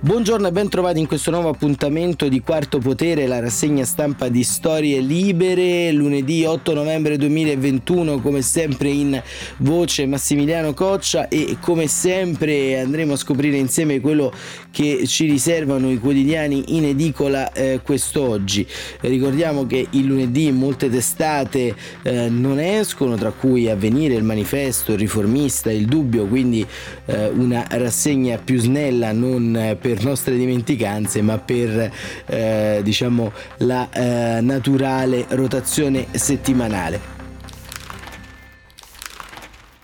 Buongiorno e ben trovati in questo nuovo appuntamento di Quarto Potere, la rassegna stampa di Storie Libere, lunedì 8 novembre 2021, come sempre in voce Massimiliano Coccia e come sempre andremo a scoprire insieme quello che ci riservano i quotidiani in edicola eh, quest'oggi. Ricordiamo che il lunedì molte testate eh, non escono, tra cui Avvenire, il Manifesto, il Riformista, il Dubbio, quindi eh, una rassegna più snella non per per nostre dimenticanze, ma per eh, diciamo la eh, naturale rotazione settimanale.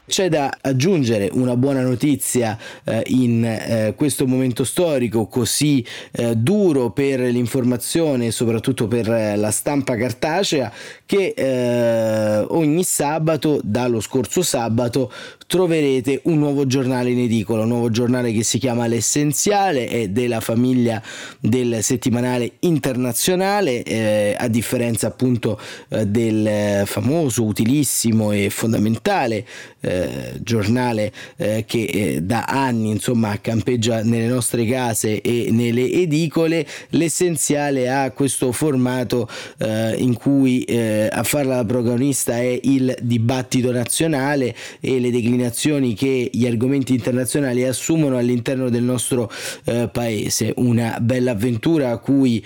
C'è da aggiungere una buona notizia eh, in eh, questo momento storico così eh, duro per l'informazione e soprattutto per la stampa cartacea che eh, ogni sabato, dallo scorso sabato, troverete un nuovo giornale in edicola, un nuovo giornale che si chiama L'Essenziale, è della famiglia del settimanale internazionale, eh, a differenza appunto eh, del famoso, utilissimo e fondamentale eh, giornale eh, che eh, da anni insomma campeggia nelle nostre case e nelle edicole, l'essenziale ha questo formato eh, in cui eh, a farla la protagonista è il dibattito nazionale e le declinazioni che gli argomenti internazionali assumono all'interno del nostro eh, paese. Una bella avventura a cui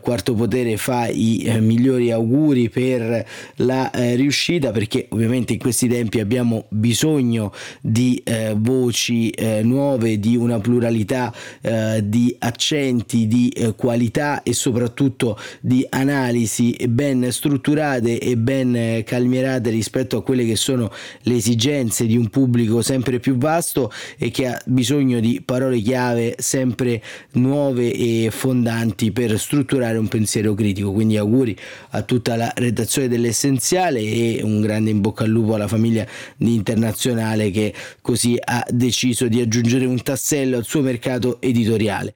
Quarto Potere fa i migliori auguri per la riuscita perché ovviamente in questi tempi abbiamo bisogno di eh, voci eh, nuove, di una pluralità eh, di accenti, di eh, qualità e soprattutto di analisi ben strutturate e ben calmierate rispetto a quelle che sono le esigenze di un pubblico sempre più vasto e che ha bisogno di parole chiave sempre nuove e fondanti per strutturare un pensiero critico. Quindi auguri a tutta la redazione dell'essenziale e un grande in bocca al lupo alla famiglia di internazionale che così ha deciso di aggiungere un tassello al suo mercato editoriale.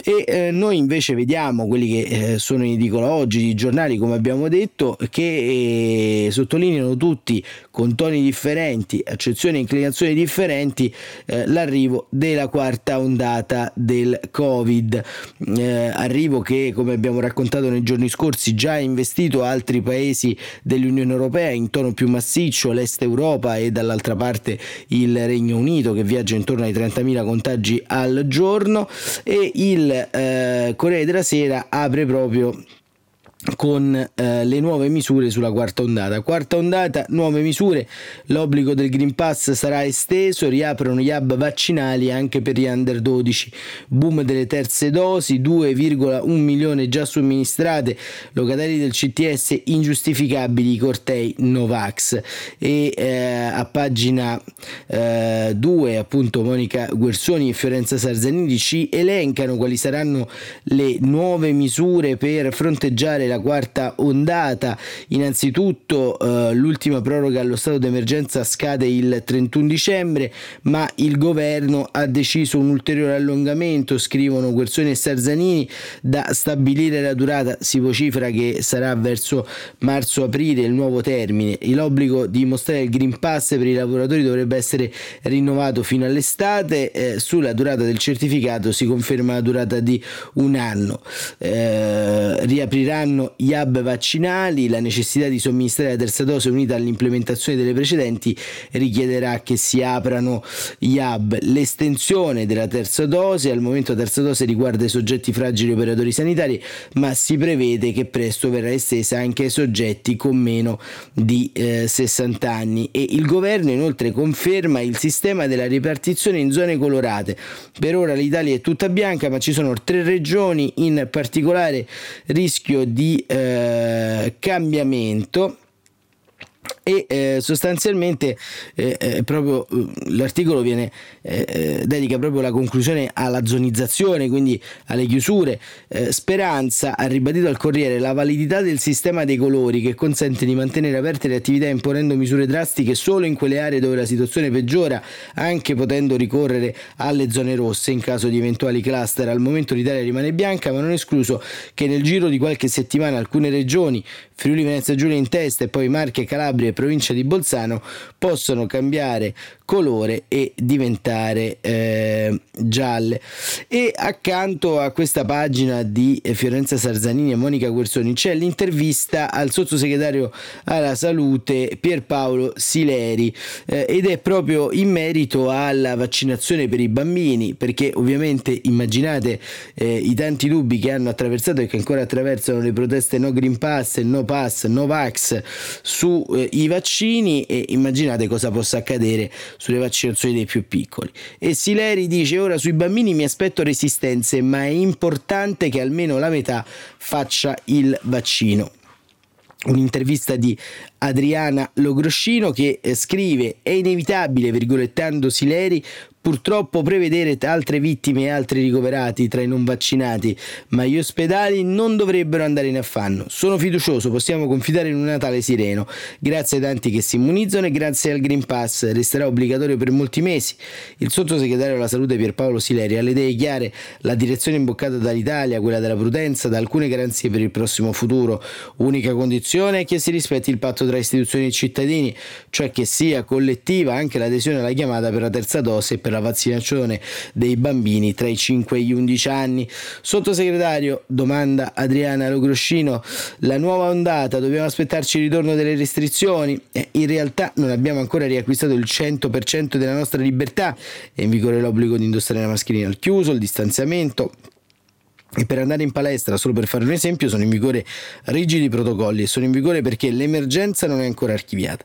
E eh, noi invece vediamo quelli che eh, sono in edicola oggi, i giornali come abbiamo detto, che eh, sottolineano tutti con toni differenti, accezioni e inclinazioni differenti, eh, l'arrivo della quarta ondata del Covid. Eh, arrivo che, come abbiamo raccontato nei giorni scorsi, già ha investito altri paesi dell'Unione Europea in tono più massiccio, l'Est Europa e dall'altra parte il Regno Unito che viaggia intorno ai 30.000 contagi al giorno e il eh, Corriere della Sera apre proprio con eh, le nuove misure sulla quarta ondata. Quarta ondata, nuove misure, l'obbligo del Green Pass sarà esteso, riaprono gli hub vaccinali anche per gli under 12, boom delle terze dosi, 2,1 milioni già somministrate, locatari del CTS ingiustificabili, i cortei Novax. E eh, a pagina 2 eh, appunto Monica Guersoni e Fiorenza Sarzanini ci elencano quali saranno le nuove misure per fronteggiare la quarta ondata. Innanzitutto eh, l'ultima proroga allo stato d'emergenza scade il 31 dicembre, ma il governo ha deciso un ulteriore allungamento, scrivono Guerzoni e Sarzanini, da stabilire la durata si vocifera che sarà verso marzo-aprile il nuovo termine. L'obbligo di mostrare il Green Pass per i lavoratori dovrebbe essere rinnovato fino all'estate, eh, sulla durata del certificato si conferma la durata di un anno. Eh, riapriranno saranno gli hub vaccinali, la necessità di somministrare la terza dose unita all'implementazione delle precedenti richiederà che si aprano gli hub. L'estensione della terza dose, al momento la terza dose riguarda i soggetti fragili operatori sanitari, ma si prevede che presto verrà estesa anche ai soggetti con meno di eh, 60 anni e il governo inoltre conferma il sistema della ripartizione in zone colorate. Per ora l'Italia è tutta bianca, ma ci sono tre regioni in particolare rischio di eh, cambiamento e eh, sostanzialmente eh, eh proprio eh, l'articolo viene, eh, dedica proprio la conclusione alla zonizzazione, quindi alle chiusure. Speranza ha ribadito al Corriere la validità del sistema dei colori che consente di mantenere aperte le attività imponendo misure drastiche solo in quelle aree dove la situazione peggiora, anche potendo ricorrere alle zone rosse in caso di eventuali cluster. Al momento l'Italia rimane bianca, ma non è escluso che nel giro di qualche settimana alcune regioni, Friuli Venezia Giulia in testa e poi Marche, Calabria e provincia di Bolzano possono cambiare colore e diventare eh, gialle. E accanto a questa pagina di Fiorenza Sarzanini e Monica Guersoni c'è l'intervista al sottosegretario alla salute Pierpaolo Sileri eh, ed è proprio in merito alla vaccinazione per i bambini perché ovviamente immaginate eh, i tanti dubbi che hanno attraversato e che ancora attraversano le proteste no Green Pass, no Pass, no Vax sui eh, vaccini e immaginate cosa possa accadere sulle vaccinazioni dei più piccoli. E Sileri dice ora sui bambini mi aspetto resistenze ma è importante che almeno la metà faccia il vaccino un'intervista di Adriana Logroscino che eh, scrive è inevitabile, virgolettando Sileri, purtroppo prevedere altre vittime e altri ricoverati tra i non vaccinati, ma gli ospedali non dovrebbero andare in affanno. Sono fiducioso, possiamo confidare in un Natale sereno. Grazie ai tanti che si immunizzano e grazie al Green Pass resterà obbligatorio per molti mesi. Il sottosegretario alla salute Pierpaolo Sileri ha le idee chiare, la direzione imboccata dall'Italia, quella della prudenza, da alcune garanzie per il prossimo futuro. Unica condizione è che si rispetti il patto tra istituzioni e cittadini, cioè che sia collettiva anche l'adesione alla chiamata per la terza dose e per la la vaccinazione dei bambini tra i 5 e gli 11 anni. Sottosegretario, domanda Adriana Logroscino, la nuova ondata, dobbiamo aspettarci il ritorno delle restrizioni? Eh, in realtà non abbiamo ancora riacquistato il 100% della nostra libertà, è in vigore l'obbligo di indossare la mascherina al chiuso, il distanziamento, e per andare in palestra, solo per fare un esempio, sono in vigore rigidi protocolli e sono in vigore perché l'emergenza non è ancora archiviata.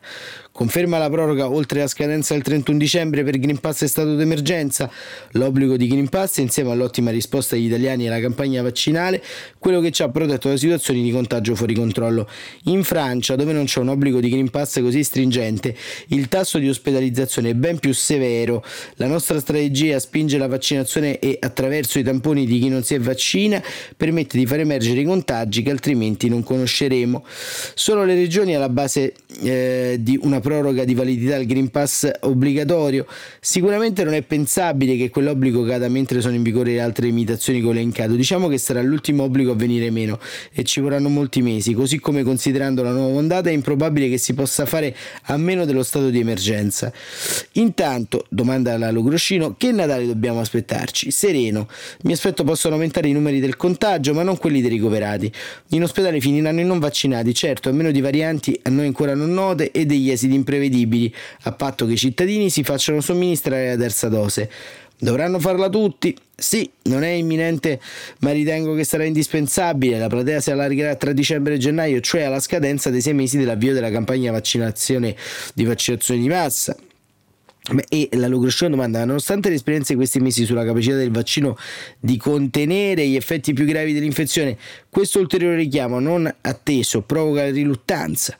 Conferma la proroga oltre la scadenza del 31 dicembre per Green Pass e stato d'emergenza. L'obbligo di Green Pass, insieme all'ottima risposta degli italiani alla campagna vaccinale, quello che ci ha protetto da situazioni di contagio fuori controllo. In Francia, dove non c'è un obbligo di Green Pass così stringente, il tasso di ospedalizzazione è ben più severo. La nostra strategia spinge la vaccinazione e attraverso i tamponi di chi non si è vaccina permette di far emergere i contagi che altrimenti non conosceremo. Sono le regioni alla base eh, di una proroga di validità del Green Pass obbligatorio, sicuramente non è pensabile che quell'obbligo cada mentre sono in vigore altre limitazioni che ho elencato. Diciamo che sarà l'ultimo obbligo a venire meno e ci vorranno molti mesi, così come considerando la nuova ondata è improbabile che si possa fare a meno dello stato di emergenza. Intanto, domanda alla Logroscino, che Natale dobbiamo aspettarci? Sereno. Mi aspetto possano aumentare i numeri del contagio, ma non quelli dei ricoverati. In ospedale finiranno i non vaccinati, certo, a meno di varianti a noi ancora non note e degli esiti ed imprevedibili, a patto che i cittadini si facciano somministrare la terza dose. Dovranno farla tutti? Sì, non è imminente, ma ritengo che sarà indispensabile. La platea si allargherà tra dicembre e gennaio, cioè alla scadenza dei sei mesi dell'avvio della campagna vaccinazione di vaccinazione di massa. E la Logroscione domanda, nonostante l'esperienza di questi mesi sulla capacità del vaccino di contenere gli effetti più gravi dell'infezione, questo ulteriore richiamo non atteso provoca riluttanza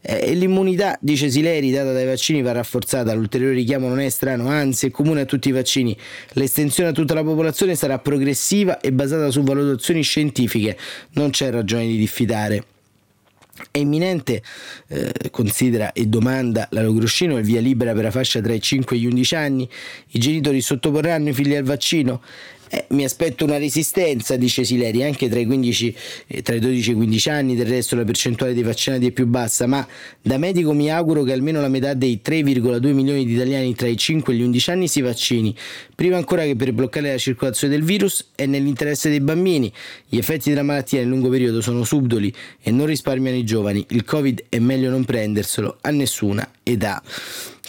e l'immunità, dice Sileri, data dai vaccini va rafforzata, l'ulteriore richiamo non è strano, anzi è comune a tutti i vaccini. L'estensione a tutta la popolazione sarà progressiva e basata su valutazioni scientifiche, non c'è ragione di diffidare. È imminente, eh, considera e domanda la Logroscino, il via libera per la fascia tra i 5 e gli 11 anni? I genitori sottoporranno i figli al vaccino? Eh, mi aspetto una resistenza, dice Sileri, anche tra i, 15, eh, tra i 12 e i 15 anni, del resto la percentuale dei vaccinati è più bassa, ma da medico mi auguro che almeno la metà dei 3,2 milioni di italiani tra i 5 e gli 11 anni si vaccini, prima ancora che per bloccare la circolazione del virus è nell'interesse dei bambini. Gli effetti della malattia nel lungo periodo sono subdoli e non risparmiano i giovani, il Covid è meglio non prenderselo a nessuna età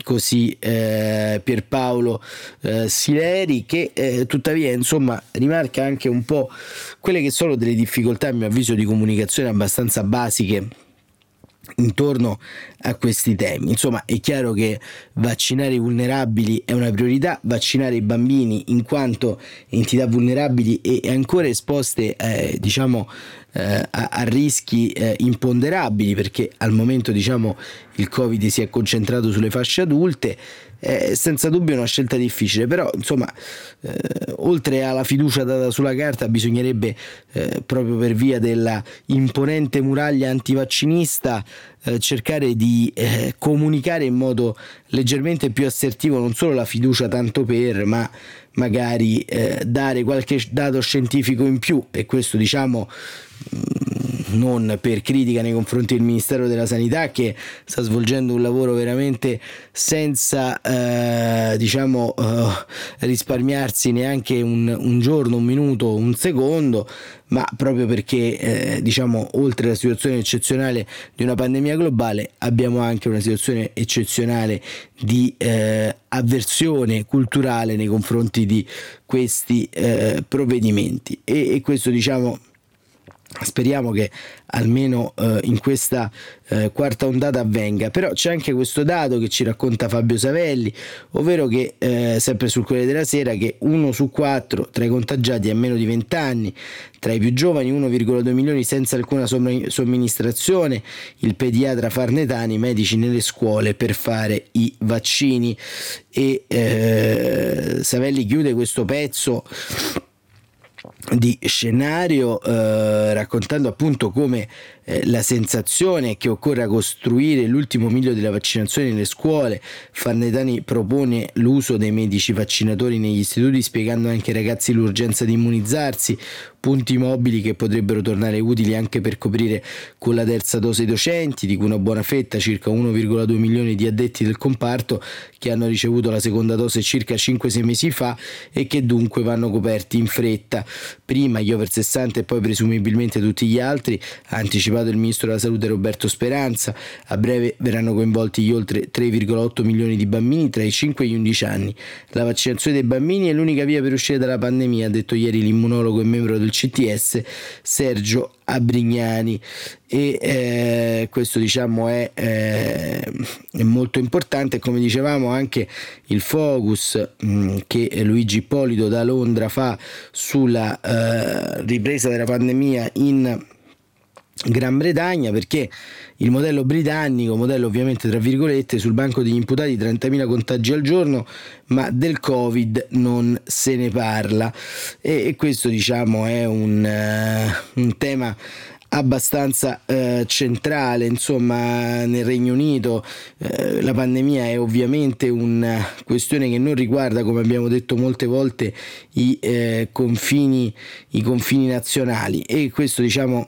così eh, Pierpaolo eh, Sileri che eh, tuttavia insomma rimarca anche un po' quelle che sono delle difficoltà a mio avviso di comunicazione abbastanza basiche intorno a questi temi. Insomma, è chiaro che vaccinare i vulnerabili è una priorità, vaccinare i bambini in quanto entità vulnerabili e ancora esposte, eh, diciamo, eh, a, a, rischi eh, imponderabili, perché al momento, diciamo, il Covid si è concentrato sulle fasce adulte è senza dubbio una scelta difficile, però insomma, eh, oltre alla fiducia data sulla carta, bisognerebbe eh, proprio per via della imponente muraglia antivaccinista eh, cercare di eh, comunicare in modo leggermente più assertivo non solo la fiducia tanto per, ma magari eh, dare qualche dato scientifico in più. E questo diciamo non per critica nei confronti del Ministero della Sanità che sta svolgendo un lavoro veramente senza eh, diciamo eh, risparmiarsi neanche un, un giorno, un minuto, un secondo, ma proprio perché eh, diciamo oltre alla situazione eccezionale di una pandemia globale abbiamo anche una situazione eccezionale di eh, avversione culturale nei confronti di questi eh, provvedimenti. E, e questo diciamo Speriamo che almeno eh, in questa eh, quarta ondata avvenga, però c'è anche questo dato che ci racconta Fabio Savelli, ovvero che eh, sempre sul Corriere della Sera che uno su quattro tra i contagiati ha meno di 20 anni, tra i più giovani 1,2 milioni senza alcuna somministrazione, il pediatra farnetani, i medici nelle scuole per fare i vaccini. E eh, Savelli chiude questo pezzo di scenario eh, raccontando appunto come eh, la sensazione che occorra costruire l'ultimo miglio della vaccinazione nelle scuole. Farnetani propone l'uso dei medici vaccinatori negli istituti spiegando anche ai ragazzi l'urgenza di immunizzarsi, punti mobili che potrebbero tornare utili anche per coprire con la terza dose i docenti, di cui una buona fetta, circa 1,2 milioni di addetti del comparto che hanno ricevuto la seconda dose circa 5-6 mesi fa e che dunque vanno coperti in fretta. Prima gli over 60 e poi presumibilmente tutti gli altri, anticipato anticipato il ministro della salute Roberto Speranza. A breve verranno coinvolti gli oltre 3,8 milioni di bambini tra i 5 e gli 11 anni. La vaccinazione dei bambini è l'unica via per uscire dalla pandemia, ha detto ieri l'immunologo e membro del CTS Sergio Abrignani e eh, questo diciamo è, eh, è, molto importante come dicevamo anche il focus mh, mm, che Luigi Ippolito da Londra fa sulla eh, ripresa della pandemia in Gran Bretagna perché il modello britannico, modello ovviamente tra virgolette, sul banco degli imputati 30.000 contagi al giorno, ma del Covid non se ne parla. E, e questo diciamo è un, uh, un tema abbastanza eh, centrale insomma nel Regno Unito. Eh, la pandemia è ovviamente una questione che non riguarda come abbiamo detto molte volte i eh, confini i confini nazionali. E questo diciamo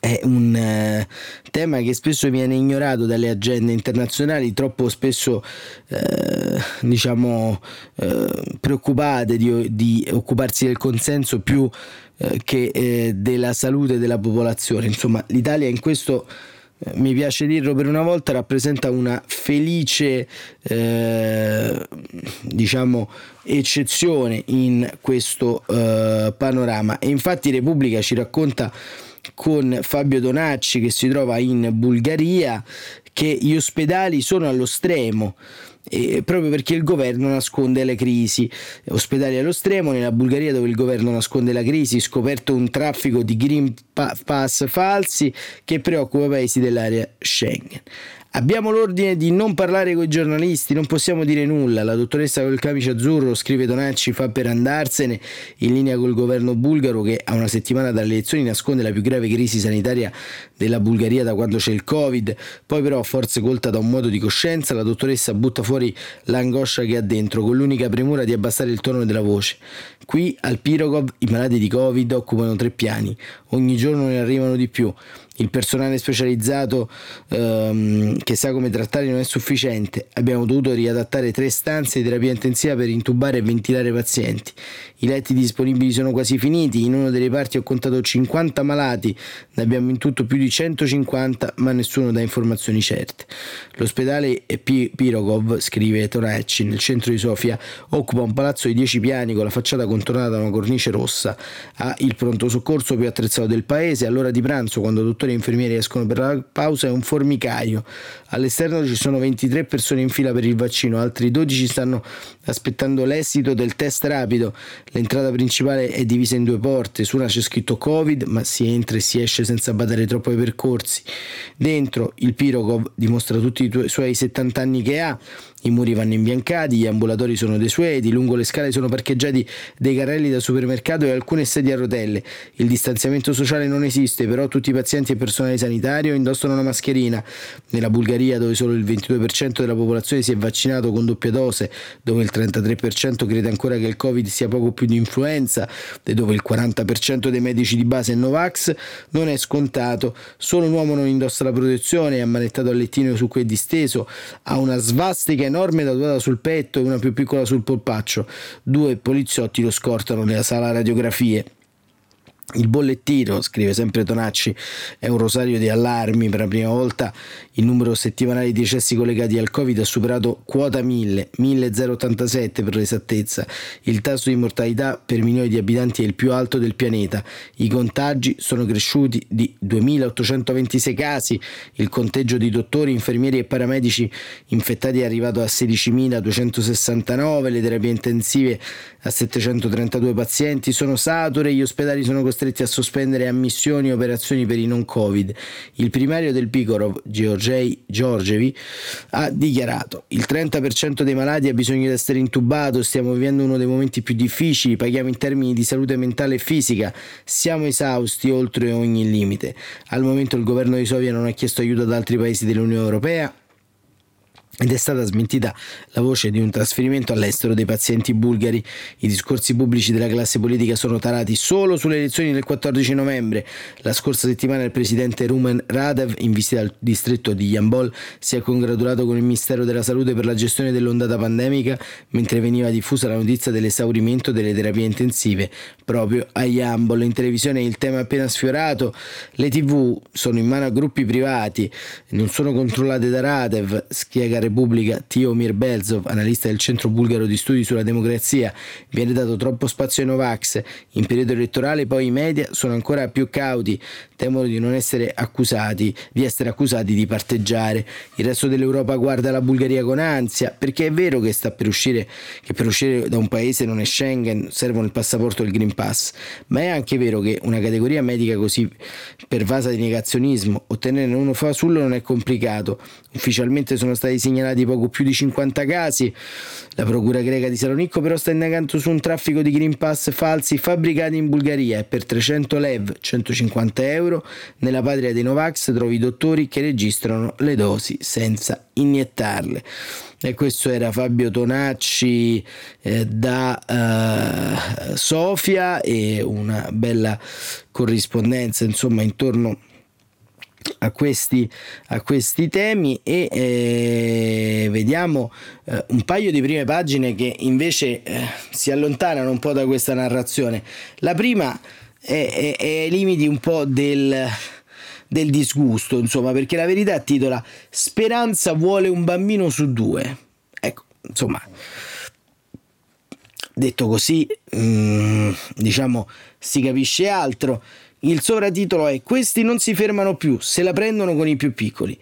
è un eh, tema che spesso viene ignorato dalle agende internazionali, troppo spesso eh, diciamo eh, preoccupate di, di, occuparsi del consenso più eh, che eh, della salute della popolazione. Insomma, l'Italia in questo eh, mi piace dirlo per una volta, rappresenta una felice diciamo eccezione in questo panorama e infatti Repubblica ci racconta con Fabio Donacci che si trova in Bulgaria che gli ospedali sono allo stremo eh, proprio perché il governo nasconde le crisi. Ospedali allo stremo, nella Bulgaria dove il governo nasconde la crisi, scoperto un traffico di Green Pass falsi che preoccupa paesi dell'area Schengen. Abbiamo l'ordine di non parlare con i giornalisti, non possiamo dire nulla. La dottoressa col camice azzurro, scrive Donacci, fa per andarsene in linea col governo bulgaro che a una settimana dalle elezioni nasconde la più grave crisi sanitaria della Bulgaria da quando c'è il Covid. Poi però, forse colta da un modo di coscienza, la dottoressa butta fuori l'angoscia che ha dentro con l'unica premura di abbassare il tono della voce. Qui al Pirogov i malati di Covid occupano tre piani, ogni giorno ne arrivano di più il personale specializzato ehm, che sa come trattare non è sufficiente. Abbiamo dovuto riadattare tre stanze di terapia intensiva per intubare e ventilare i pazienti. I letti disponibili sono quasi finiti. In uno dei reparti ho contato 50 malati, ne abbiamo in tutto più di 150, ma nessuno dà informazioni certe. L'ospedale Pirogov, scrive Tonacci, nel centro di Sofia, occupa un palazzo di 10 piani con la facciata contornata da una cornice rossa. Ha il pronto soccorso più attrezzato del paese. All'ora di pranzo, quando dottor e infermieri escono per la pausa è un formicaio. All'esterno ci sono 23 persone in fila per il vaccino, altri 12 stanno aspettando l'esito del test rapido. L'entrata principale è divisa in due porte, su una c'è scritto Covid, ma si entra e si esce senza badare troppo ai percorsi. Dentro il Pirogov dimostra tutti i suoi 70 anni che ha I muri vanno imbiancati, gli ambulatori sono desueti, lungo le scale sono parcheggiati dei carrelli da supermercato e alcune sedie a rotelle. Il distanziamento sociale non esiste, però tutti i pazienti e personale sanitario indossano una mascherina. Nella Bulgaria, dove solo il 22% della popolazione si è vaccinato con doppia dose, dove il 33% crede ancora che il Covid sia poco più di influenza e dove il 40% dei medici di base è Novax, non è scontato. Solo un uomo non indossa la protezione, è ammanettato al lettino su cui è disteso, ha una svastica enorme tatuata sul petto e una più piccola sul polpaccio. Due poliziotti lo scortano nella sala radiografie. Il bollettino, scrive sempre Tonacci, è un rosario di allarmi. Per la prima volta il numero settimanale di decessi collegati al Covid ha superato quota 1000, 1087 per l'esattezza. Il tasso di mortalità per milioni di abitanti è il più alto del pianeta. I contagi sono cresciuti di 2826 casi. Il conteggio di dottori, infermieri e paramedici infettati è arrivato a 16.269. Le terapie intensive a 732 pazienti sono sature. Gli ospedali sono costretti costretti a sospendere ammissioni e operazioni per i non Covid. Il primario del Pigorov, Georgei Georgevi, ha dichiarato il 30% dei malati ha bisogno di essere intubato, stiamo vivendo uno dei momenti più difficili, paghiamo in termini di salute mentale e fisica, siamo esausti oltre ogni limite. Al momento il governo di Sofia non ha chiesto aiuto ad altri paesi dell'Unione Europea ed è stata smentita la voce di un trasferimento all'estero dei pazienti bulgari. I discorsi pubblici della classe politica sono tarati solo sulle elezioni del 14 novembre. La scorsa settimana il presidente Rumen Radev, in visita al distretto di Yambol, si è congratulato con il Ministero della Salute per la gestione dell'ondata pandemica, mentre veniva diffusa la notizia dell'esaurimento delle terapie intensive proprio a Yambol. In televisione il tema è appena sfiorato. Le TV sono in mano a gruppi privati, non sono controllate da Radev, spiega Repubblica Tiomir Belzov, analista del Centro Bulgaro di Studi sulla Democrazia, viene dato troppo spazio ai Novax. In periodo elettorale poi i media sono ancora più cauti, temono di non essere accusati, di essere accusati di parteggiare. Il resto dell'Europa guarda la Bulgaria con ansia, perché è vero che sta per uscire, che per uscire da un paese non è Schengen, servono il passaporto e il Green Pass, ma è anche vero che una categoria medica così pervasa di negazionismo, ottenerne uno fasullo non è complicato. Ufficialmente sono stati segnalati segnalati poco più di 50 casi. La procura greca di Salonicco però sta indagando su un traffico di Green Pass falsi fabbricati in Bulgaria e per 300 lev, 150 euro, nella patria dei Novax trovi dottori che registrano le dosi senza iniettarle. E questo era Fabio Tonacci eh, da eh, Sofia e una bella corrispondenza insomma intorno a a questi, a questi temi e eh, vediamo eh, un paio di prime pagine che invece eh, si allontanano un po' da questa narrazione. La prima è, ai limiti un po' del, del disgusto, insomma, perché la verità titola Speranza vuole un bambino su due. Ecco, insomma, detto così, mh, mm, diciamo, si capisce altro. Il sovratitolo è Questi non si fermano più, se la prendono con i più piccoli.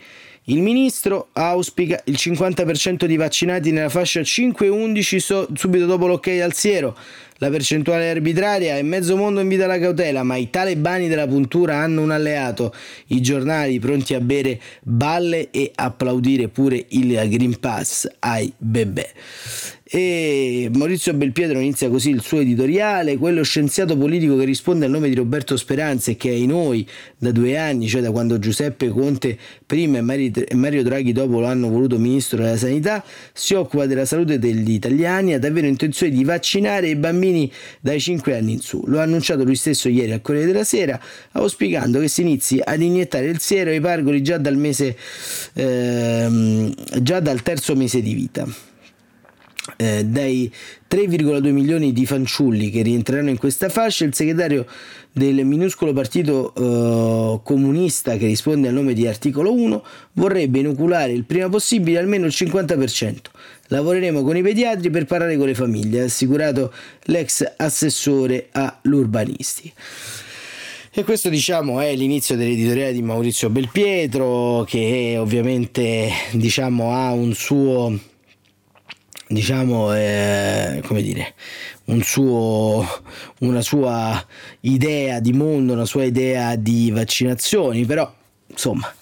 Il ministro auspica il 50% di vaccinati nella fascia 5-11 so, subito dopo l'ok al siero. La percentuale arbitraria e mezzo mondo invita alla cautela, ma i talebani della puntura hanno un alleato, i giornali pronti a bere balle e applaudire pure il Green Pass ai bebè. E Maurizio Belpietro inizia così il suo editoriale, quello scienziato politico che risponde al nome di Roberto Speranza e che ai noi da due anni, cioè da quando Giuseppe Conte prima e Mario Draghi dopo lo hanno voluto ministro della sanità, si occupa della salute degli italiani, ha davvero intenzione di vaccinare i bambini dai 5 anni in su. Lo ha annunciato lui stesso ieri al Corriere della Sera, auspicando che si inizi ad iniettare il siero ai pargoli già dal mese, ehm, già dal terzo mese di vita eh, dai 3,2 milioni di fanciulli che rientreranno in questa fascia, il segretario del minuscolo partito eh, comunista che risponde al nome di articolo 1 vorrebbe inoculare il prima possibile almeno il 50%. Lavoreremo con i pediatri per parlare con le famiglie, ha assicurato l'ex assessore all'urbanistica. E questo diciamo è l'inizio dell'editoriale di Maurizio Belpietro che ovviamente diciamo ha un suo diciamo, eh, come dire, un suo, una sua idea di mondo, una sua idea di vaccinazioni, però insomma,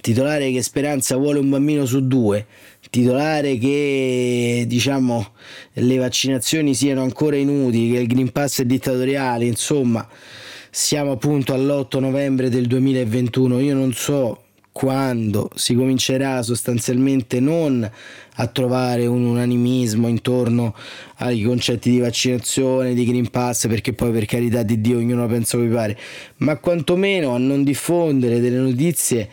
titolare che Speranza vuole un bambino su due, titolare che diciamo le vaccinazioni siano ancora inutili, che il Green Pass è dittatoriale, insomma siamo appunto all'8 novembre del 2021, io non so quando si comincerà sostanzialmente non a trovare un unanimismo intorno ai concetti di vaccinazione, di Green Pass, perché poi per carità di Dio ognuno pensa come pare, ma quantomeno a non diffondere delle notizie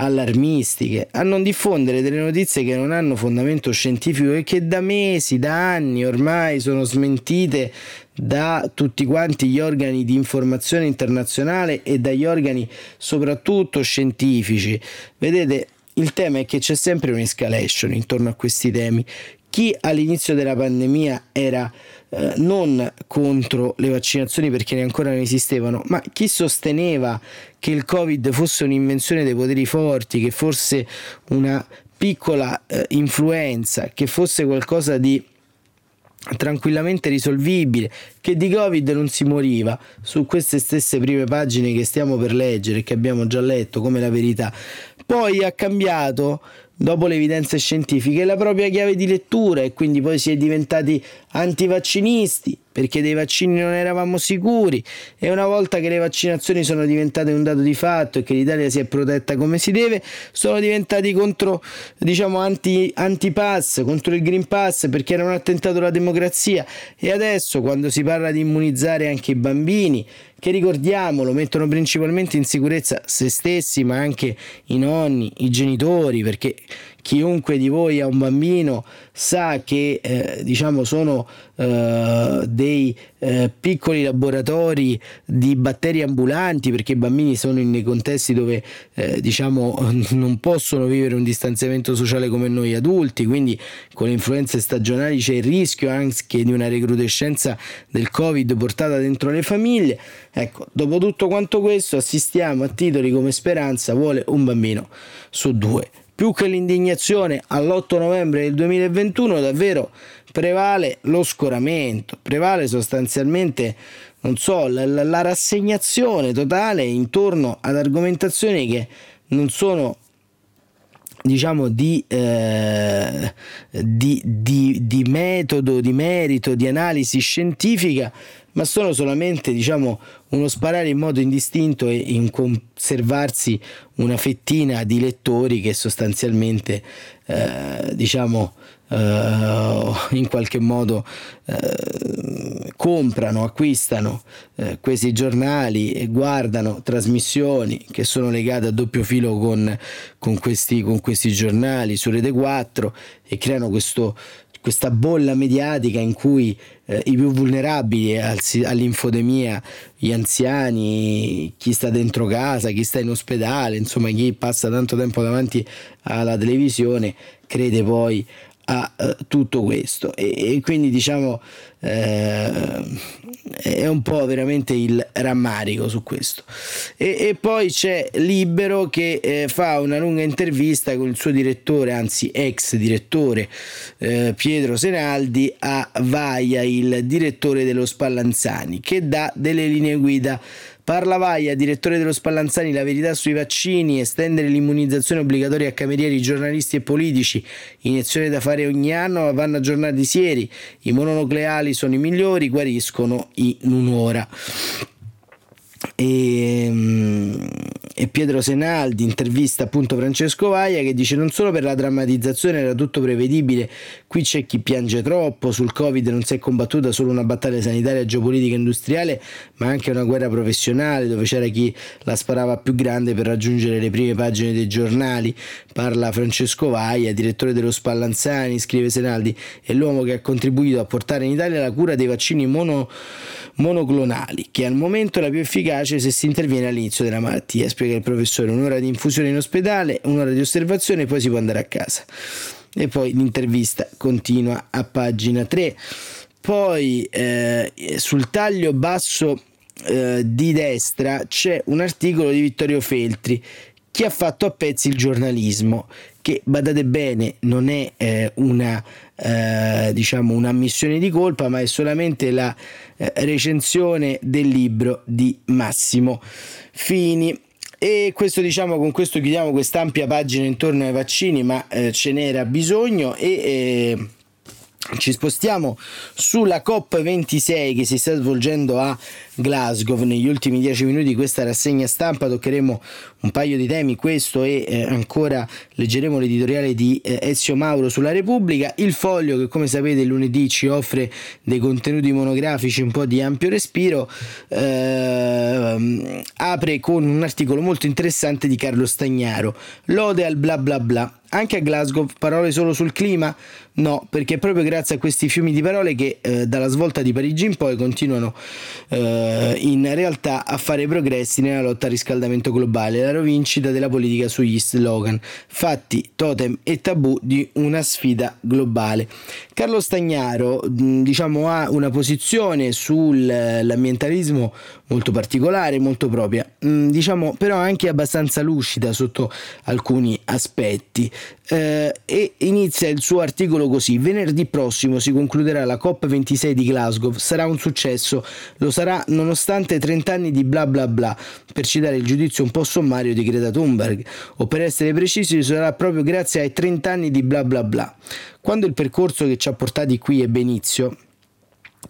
allarmistiche, a non diffondere delle notizie che non hanno fondamento scientifico e che da mesi, da anni ormai sono smentite da tutti quanti gli organi di informazione internazionale e dagli organi soprattutto scientifici. Vedete, il tema è che c'è sempre un'escalation intorno a questi temi. Chi all'inizio della pandemia era eh, non contro le vaccinazioni perché ancora non esistevano, ma chi sosteneva che il Covid fosse un'invenzione dei poteri forti, che fosse una piccola eh, influenza, che fosse qualcosa di tranquillamente risolvibile, che di Covid non si moriva, su queste stesse prime pagine che stiamo per leggere, che abbiamo già letto come la verità. Poi ha cambiato dopo le evidenze scientifiche, la propria chiave di lettura e quindi poi si è diventati antivaccinisti perché dei vaccini non eravamo sicuri e una volta che le vaccinazioni sono diventate un dato di fatto e che l'Italia si è protetta come si deve, sono diventati contro, diciamo, anti, anti-pass, contro il Green Pass perché era un attentato alla democrazia. E adesso quando si parla di immunizzare anche i bambini, che ricordiamolo mettono principalmente in sicurezza se stessi ma anche i nonni, i genitori perché chiunque di voi ha un bambino sa che eh, diciamo sono eh, dei eh, piccoli laboratori di batteri ambulanti perché i bambini sono in contesti dove eh, diciamo non possono vivere un distanziamento sociale come noi adulti. Quindi con le influenze stagionali c'è il rischio anche di una recrudescenza del covid portata dentro le famiglie. Ecco dopo tutto quanto questo assistiamo a titoli come speranza vuole un bambino su due più che l'indignazione all'8 novembre del 2021 davvero prevale lo scoramento, prevale sostanzialmente non so, la, la, la rassegnazione totale intorno ad argomentazioni che non sono diciamo di, eh, di, di, di, metodo, di merito, di analisi scientifica, ma sono solamente diciamo, uno sparare in modo indistinto e in conservarsi una fettina di lettori che sostanzialmente eh, diciamo Uh, in qualche modo uh, comprano, acquistano uh, questi giornali e guardano trasmissioni che sono legate a doppio filo con, con, questi, con questi giornali su Rete 4 e creano questo, questa bolla mediatica in cui eh, i più vulnerabili al, all'infodemia, gli anziani, chi sta dentro casa, chi sta in ospedale, insomma chi passa tanto tempo davanti alla televisione, crede poi a uh, tutto questo. E, e quindi diciamo eh, è un po' veramente il rammarico su questo. E, e poi c'è Libero che eh, fa una lunga intervista con il suo direttore anzi ex direttore eh, Pietro Senaldi a Vaia il direttore dello Spallanzani che dà delle linee guida Parla Vaia, direttore dello Spallanzani, la verità sui vaccini, estendere l'immunizzazione obbligatoria a camerieri, giornalisti e politici, iniezione da fare ogni anno, vanno aggiornati sieri, i mononucleali sono i migliori, guariscono in un'ora. E, mm, e Pietro Senaldi intervista appunto Francesco Vaia che dice non solo per la drammatizzazione era tutto prevedibile, qui c'è chi piange troppo, sul Covid non si è combattuta solo una battaglia sanitaria, geopolitica industriale, ma anche una guerra professionale dove c'era chi la sparava più grande per raggiungere le prime pagine dei giornali. Parla Francesco Vaia, direttore dello Spallanzani, scrive Senaldi, è l'uomo che ha contribuito a portare in Italia la cura dei vaccini mono, monoclonali, che al momento è la più efficace se si interviene all'inizio della malattia. Spiega il professore, un'ora di infusione in ospedale, un'ora di osservazione e poi si può andare a casa. E poi l'intervista continua a pagina 3. Poi eh, sul taglio basso eh, di destra c'è un articolo di Vittorio Feltri che ha fatto a pezzi il giornalismo, che badate bene non è eh, una, eh, diciamo un'ammissione di colpa, ma è solamente la eh, recensione del libro di Massimo Fini. E questo diciamo con questo chiudiamo quest'ampia pagina intorno ai vaccini, ma eh, ce n'era bisogno e eh, ci spostiamo sulla COP26 che si sta svolgendo a Glasgow. Negli ultimi dieci minuti di questa rassegna stampa toccheremo un paio di temi, questo e eh, ancora leggeremo l'editoriale di eh, Ezio Mauro sulla Repubblica. Il foglio che come sapete lunedì ci offre dei contenuti monografici un po' di ampio respiro, eh, apre con un articolo molto interessante di Carlo Stagnaro, Lode al bla bla bla. Anche a Glasgow parole solo sul clima? No, perché è proprio grazie a questi fiumi di parole che eh, dalla svolta di Parigi in poi continuano eh, in realtà a fare progressi nella lotta al riscaldamento globale, la rovincita della politica sugli slogan, fatti, totem e tabù di una sfida globale. Carlo Stagnaro diciamo, ha una posizione sull'ambientalismo molto particolare, molto propria, diciamo però anche abbastanza lucida sotto alcuni aspetti. Eh, e inizia il suo articolo così: Venerdì prossimo si concluderà la COP26 di Glasgow, sarà un successo, lo sarà nonostante 30 anni di bla bla bla, per citare il giudizio un po' sommario di Greta Thunberg, o per essere precisi sarà proprio grazie ai 30 anni di bla bla bla. Quando il percorso che ci ha portati qui ebbe inizio,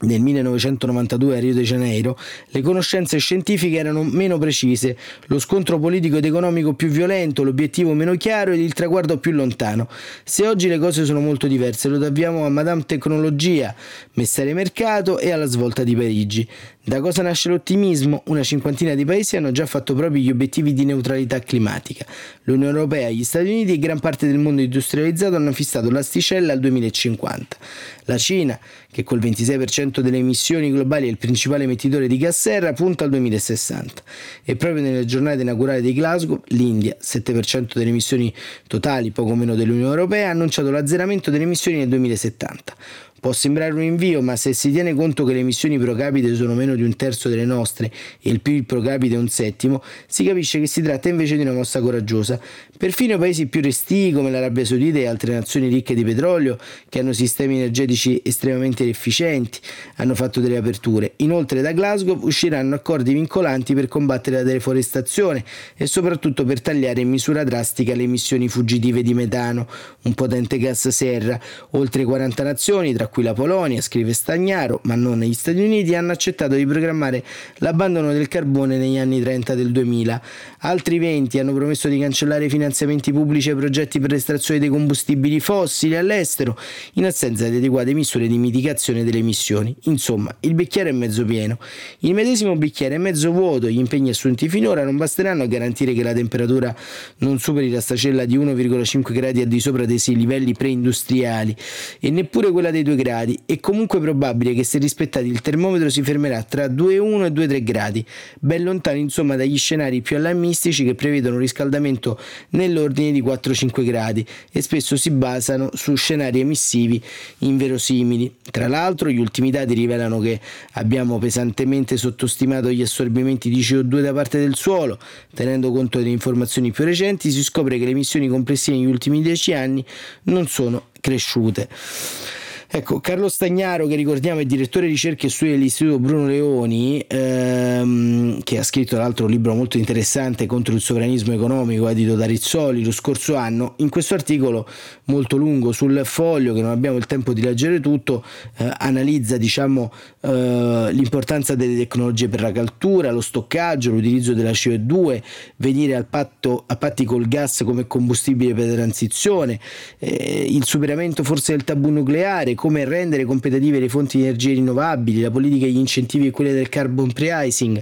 nel 1992 a Rio de Janeiro, le conoscenze scientifiche erano meno precise, lo scontro politico ed economico più violento, l'obiettivo meno chiaro ed il traguardo più lontano. Se oggi le cose sono molto diverse, lo dobbiamo a Madame Tecnologia, Messere Mercato e alla svolta di Parigi. Da cosa nasce l'ottimismo? Una cinquantina di paesi hanno già fatto proprio gli obiettivi di neutralità climatica. L'Unione Europea, gli Stati Uniti e gran parte del mondo industrializzato hanno fissato l'asticella al 2050. La Cina, che col 26% delle emissioni globali è il principale emettitore di gas serra, punta al 2060. E proprio nelle giornate inaugurali di Glasgow, l'India, 7% delle emissioni totali, poco meno dell'Unione Europea, ha annunciato l'azzeramento delle emissioni nel 2070. Può sembrare un invio, ma se si tiene conto che le emissioni pro capite sono meno di un terzo delle nostre e il PIL pro capite un settimo, si capisce che si tratta invece di una mossa coraggiosa. Perfino i paesi più resti come l'Arabia Saudita e altre nazioni ricche di petrolio, che hanno sistemi energetici estremamente efficienti, hanno fatto delle aperture. Inoltre da Glasgow usciranno accordi vincolanti per combattere la deforestazione e soprattutto per tagliare in misura drastica le emissioni fuggitive di metano, un potente gas serra. Oltre 40 nazioni, tra cui la Polonia, scrive Stagnaro, ma non negli Stati Uniti, hanno accettato di programmare l'abbandono del carbone negli anni 30 del 2000. Altri 20 hanno promesso di cancellare i finanziamenti pubblici ai progetti per l'estrazione dei combustibili fossili all'estero, in assenza di adeguate misure di mitigazione delle emissioni. Insomma, il bicchiere è mezzo pieno. Il medesimo bicchiere è mezzo vuoto, gli impegni assunti finora non basteranno a garantire che la temperatura non superi la stacella di 1,5 gradi al di sopra dei livelli preindustriali e neppure quella dei 2 gradi. È comunque probabile che se rispettati il termometro si fermerà tra 2,1 e 2,3 gradi, ben lontano insomma dagli scenari più allarmistici che prevedono un riscaldamento nell'ordine di 4-5 gradi e spesso si basano su scenari emissivi inverosimili. Tra l'altro gli ultimi dati rivelano che abbiamo pesantemente sottostimato gli assorbimenti di CO2 da parte del suolo, tenendo conto delle informazioni più recenti si scopre che le emissioni complessive negli ultimi 10 anni non sono cresciute. Ecco, Carlo Stagnaro, che ricordiamo è direttore di ricerche e studi dell'Istituto Bruno Leoni, ehm, che ha scritto tra l'altro un libro molto interessante contro il sovranismo economico, edito da Rizzoli lo scorso anno, in questo articolo molto lungo sul foglio, che non abbiamo il tempo di leggere tutto, eh, analizza diciamo, eh, l'importanza delle tecnologie per la cattura, lo stoccaggio, l'utilizzo della CO2, venire al patto, a patti col gas come combustibile per la transizione, eh, il superamento forse del tabù nucleare, come rendere competitive le fonti di energie rinnovabili, la politica degli incentivi e quelle del carbon pricing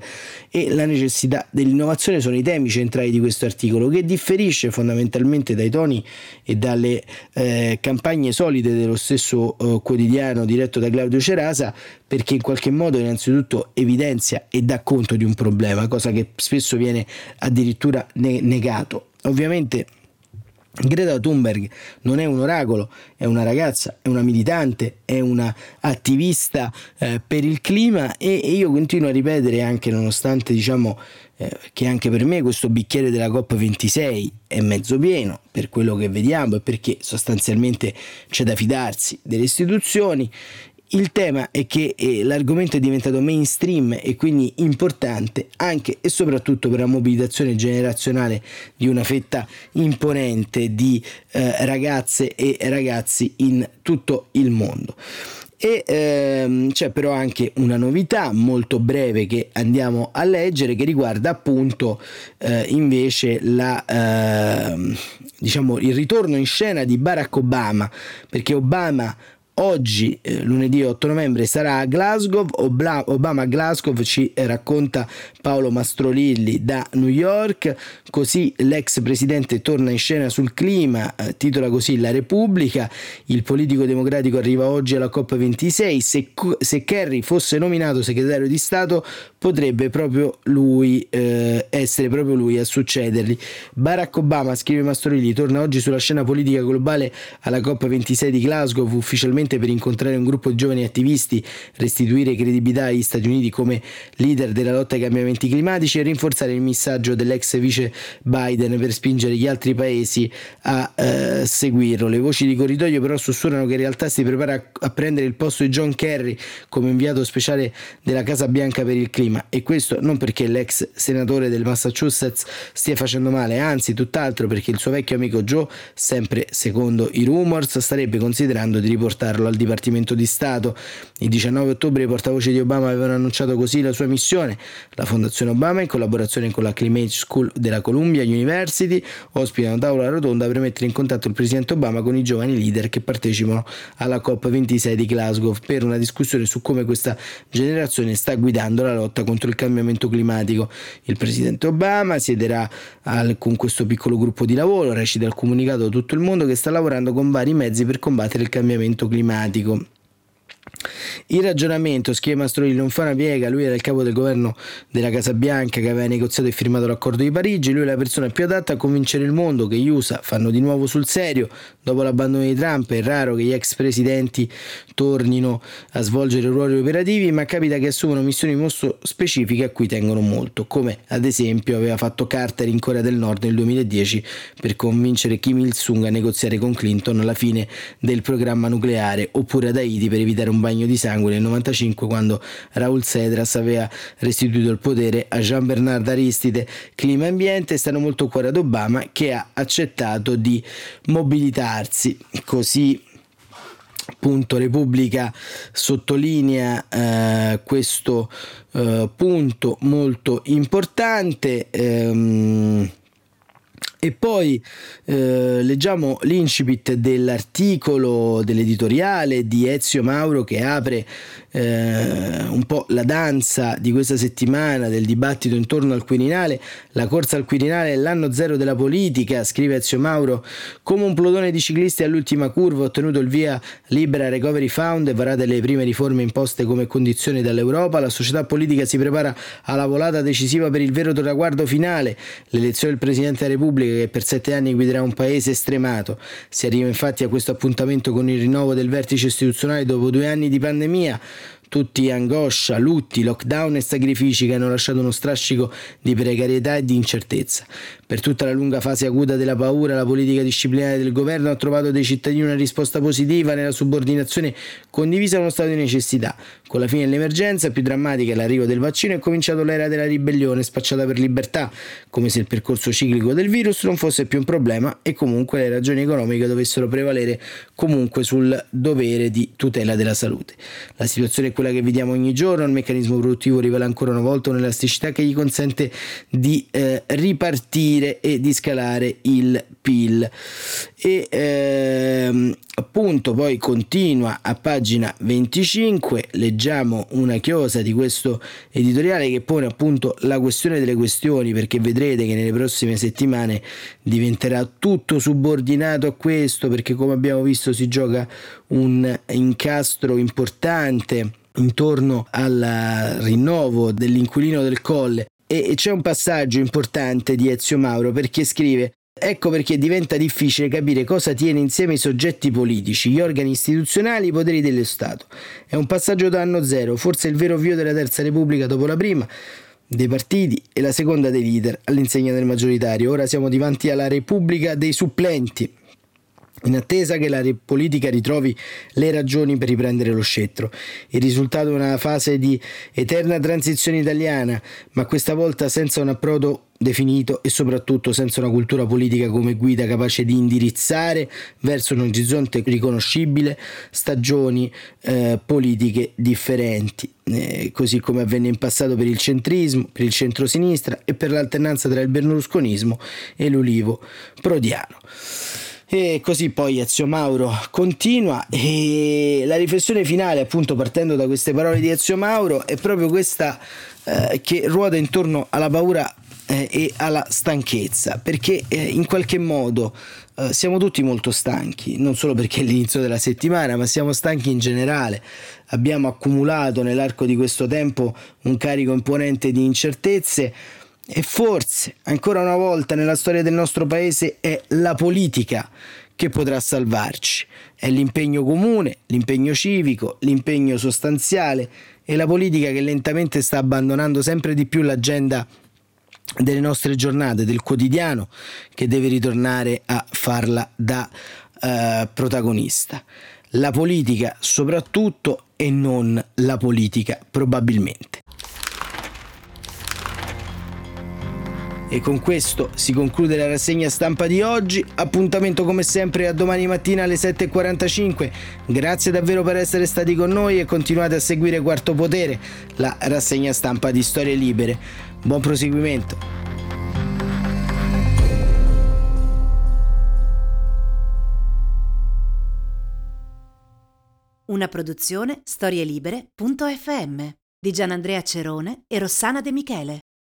e la necessità dell'innovazione sono i temi centrali di questo articolo che differisce fondamentalmente dai toni e dalle eh, campagne solide dello stesso eh, quotidiano diretto da Claudio Cerasa perché in qualche modo innanzitutto evidenzia e dà conto di un problema, cosa che spesso viene addirittura ne- negato. Ovviamente Greta Thunberg non è un oracolo, è una ragazza, è una militante, è una attivista eh, per il clima e, e, io continuo a ripetere anche nonostante diciamo eh, che anche per me questo bicchiere della COP26 è mezzo pieno per quello che vediamo e perché sostanzialmente c'è da fidarsi delle istituzioni Il tema è che eh, l'argomento è diventato mainstream e quindi importante anche e soprattutto per la mobilitazione generazionale di una fetta imponente di eh, ragazze e ragazzi in tutto il mondo. E ehm, c'è però anche una novità molto breve che andiamo a leggere che riguarda appunto eh, invece la, eh, diciamo, il ritorno in scena di Barack Obama, perché Obama Oggi, eh, lunedì 8 novembre, sarà a Glasgow. Obla- Obama a Glasgow ci racconta Paolo Mastrolilli da New York. Così l'ex presidente torna in scena sul clima, eh, titola così La Repubblica. Il politico democratico arriva oggi alla COP26. Se, se Kerry fosse nominato segretario di Stato, potrebbe proprio lui eh, essere proprio lui a succedergli. Barack Obama, scrive Mastrolilli, torna oggi sulla scena politica globale alla COP26 di Glasgow, ufficialmente semplicemente per incontrare un gruppo di giovani attivisti, restituire credibilità agli Stati Uniti come leader della lotta ai cambiamenti climatici e rinforzare il messaggio dell'ex vice Biden per spingere gli altri paesi a eh, seguirlo. Le voci di corridoio però sussurrano che in realtà si prepara a, prendere il posto di John Kerry come inviato speciale della Casa Bianca per il clima e questo non perché l'ex senatore del Massachusetts stia facendo male, anzi tutt'altro perché il suo vecchio amico Joe, sempre secondo i rumors, starebbe considerando di riportarlo mandarlo al Dipartimento di Stato. Il 19 ottobre i portavoci di Obama avevano annunciato così la sua missione. La Fondazione Obama, in collaborazione con la Climate School della Columbia University, ospita una tavola rotonda per mettere in contatto il presidente Obama con i giovani leader che partecipano alla COP26 di Glasgow per una discussione su come questa generazione sta guidando la lotta contro il cambiamento climatico. Il presidente Obama siederà al, con questo piccolo gruppo di lavoro, recita il comunicato a tutto il mondo che sta lavorando con vari mezzi per combattere il cambiamento climatico climatico. Il ragionamento, scrive Mastrolli, non fa una piega, lui era il capo del governo della Casa Bianca che aveva negoziato e firmato l'accordo di Parigi, lui è la persona più adatta a convincere il mondo che gli USA fanno di nuovo sul serio, dopo l'abbandono di Trump è raro che gli ex presidenti tornino a svolgere ruoli operativi, ma capita che assumono missioni molto specifiche a cui tengono molto, come ad esempio aveva fatto Carter in Corea del Nord nel 2010 per convincere Kim Il-sung a negoziare con Clinton la fine del programma nucleare, oppure ad Haiti per evitare un bagno di sangue nel 95 quando Raul Cedras aveva restituito il potere a Jean Bernard Aristide. Clima e ambiente stanno molto a cuore ad Obama che ha accettato di mobilitarsi. Così appunto Repubblica sottolinea eh, questo eh, punto molto importante. Ehm, e poi eh, leggiamo l'incipit dell'articolo dell'editoriale di Ezio Mauro che apre eh, un po' la danza di questa settimana del dibattito intorno al Quirinale. La corsa al Quirinale è l'anno zero della politica, scrive Ezio Mauro. Come un plotone di ciclisti all'ultima curva ha ottenuto il via libera Recovery Fund e varate le prime riforme imposte come condizioni dall'Europa, la società politica si prepara alla volata decisiva per il vero traguardo finale, l'elezione del Presidente della Repubblica che per sette anni guiderà un paese stremato. Si arriva infatti a questo appuntamento con il rinnovo del vertice istituzionale dopo due anni di pandemia tutti angoscia, lutti, lockdown e sacrifici che hanno lasciato uno strascico di precarietà e di incertezza. Per tutta la lunga fase acuta della paura, la politica disciplinare del governo ha trovato dai cittadini una risposta positiva nella subordinazione condivisa a uno stato di necessità. Con la fine dell'emergenza, più drammatica è l'arrivo del vaccino, è cominciato l'era della ribellione spacciata per libertà, come se il percorso ciclico del virus non fosse più un problema e comunque le ragioni economiche dovessero prevalere comunque sul dovere di tutela della salute. La situazione è quella che vediamo ogni giorno, il meccanismo produttivo rivela ancora una volta un'elasticità che gli consente di eh, ripartire ripartire e di scalare il PIL. E ehm, appunto poi continua a pagina 25, leggiamo una chiosa di questo editoriale che pone appunto la questione delle questioni perché vedrete che nelle prossime settimane diventerà tutto subordinato a questo perché come abbiamo visto si gioca un incastro importante intorno al rinnovo dell'inquilino del colle e c'è un passaggio importante di Ezio Mauro perché scrive Ecco perché diventa difficile capire cosa tiene insieme i soggetti politici, gli organi istituzionali, i poteri dello Stato. È un passaggio da anno zero, forse il vero vio della Terza Repubblica dopo la prima, dei partiti e la seconda dei leader all'insegna del maggioritario. Ora siamo davanti alla Repubblica dei supplenti. In attesa che la politica ritrovi le ragioni per riprendere lo scettro. Il risultato è una fase di eterna transizione italiana, ma questa volta senza un approdo definito e soprattutto senza una cultura politica come guida capace di indirizzare verso un orizzonte riconoscibile stagioni eh, politiche differenti, eh, così come avvenne in passato per il centrismo, per il centrosinistra e per l'alternanza tra il berlusconismo e l'ulivo prodiano. E così poi Ezio Mauro continua. E la riflessione finale, appunto partendo da queste parole di Ezio Mauro, è proprio questa eh, che ruota intorno alla paura eh, e alla stanchezza, perché eh, in qualche modo eh, siamo tutti molto stanchi, non solo perché è l'inizio della settimana, ma siamo stanchi in generale. Abbiamo accumulato nell'arco di questo tempo un carico imponente di incertezze e forse, ancora una volta nella storia del nostro paese, è la politica che potrà salvarci. È l'impegno comune, l'impegno civico, l'impegno sostanziale e la politica che lentamente sta abbandonando sempre di più l'agenda delle nostre giornate, del quotidiano, che deve ritornare a farla da uh, protagonista. La politica soprattutto e non la politica probabilmente. E con questo si conclude la rassegna stampa di oggi. Appuntamento come sempre a domani mattina alle 7.45. Grazie davvero per essere stati con noi e continuate a seguire Quarto Potere, la rassegna stampa di Storie Libere. Buon proseguimento. Una produzione storielibere.fm di Gianandrea Cerone e Rossana De Michele.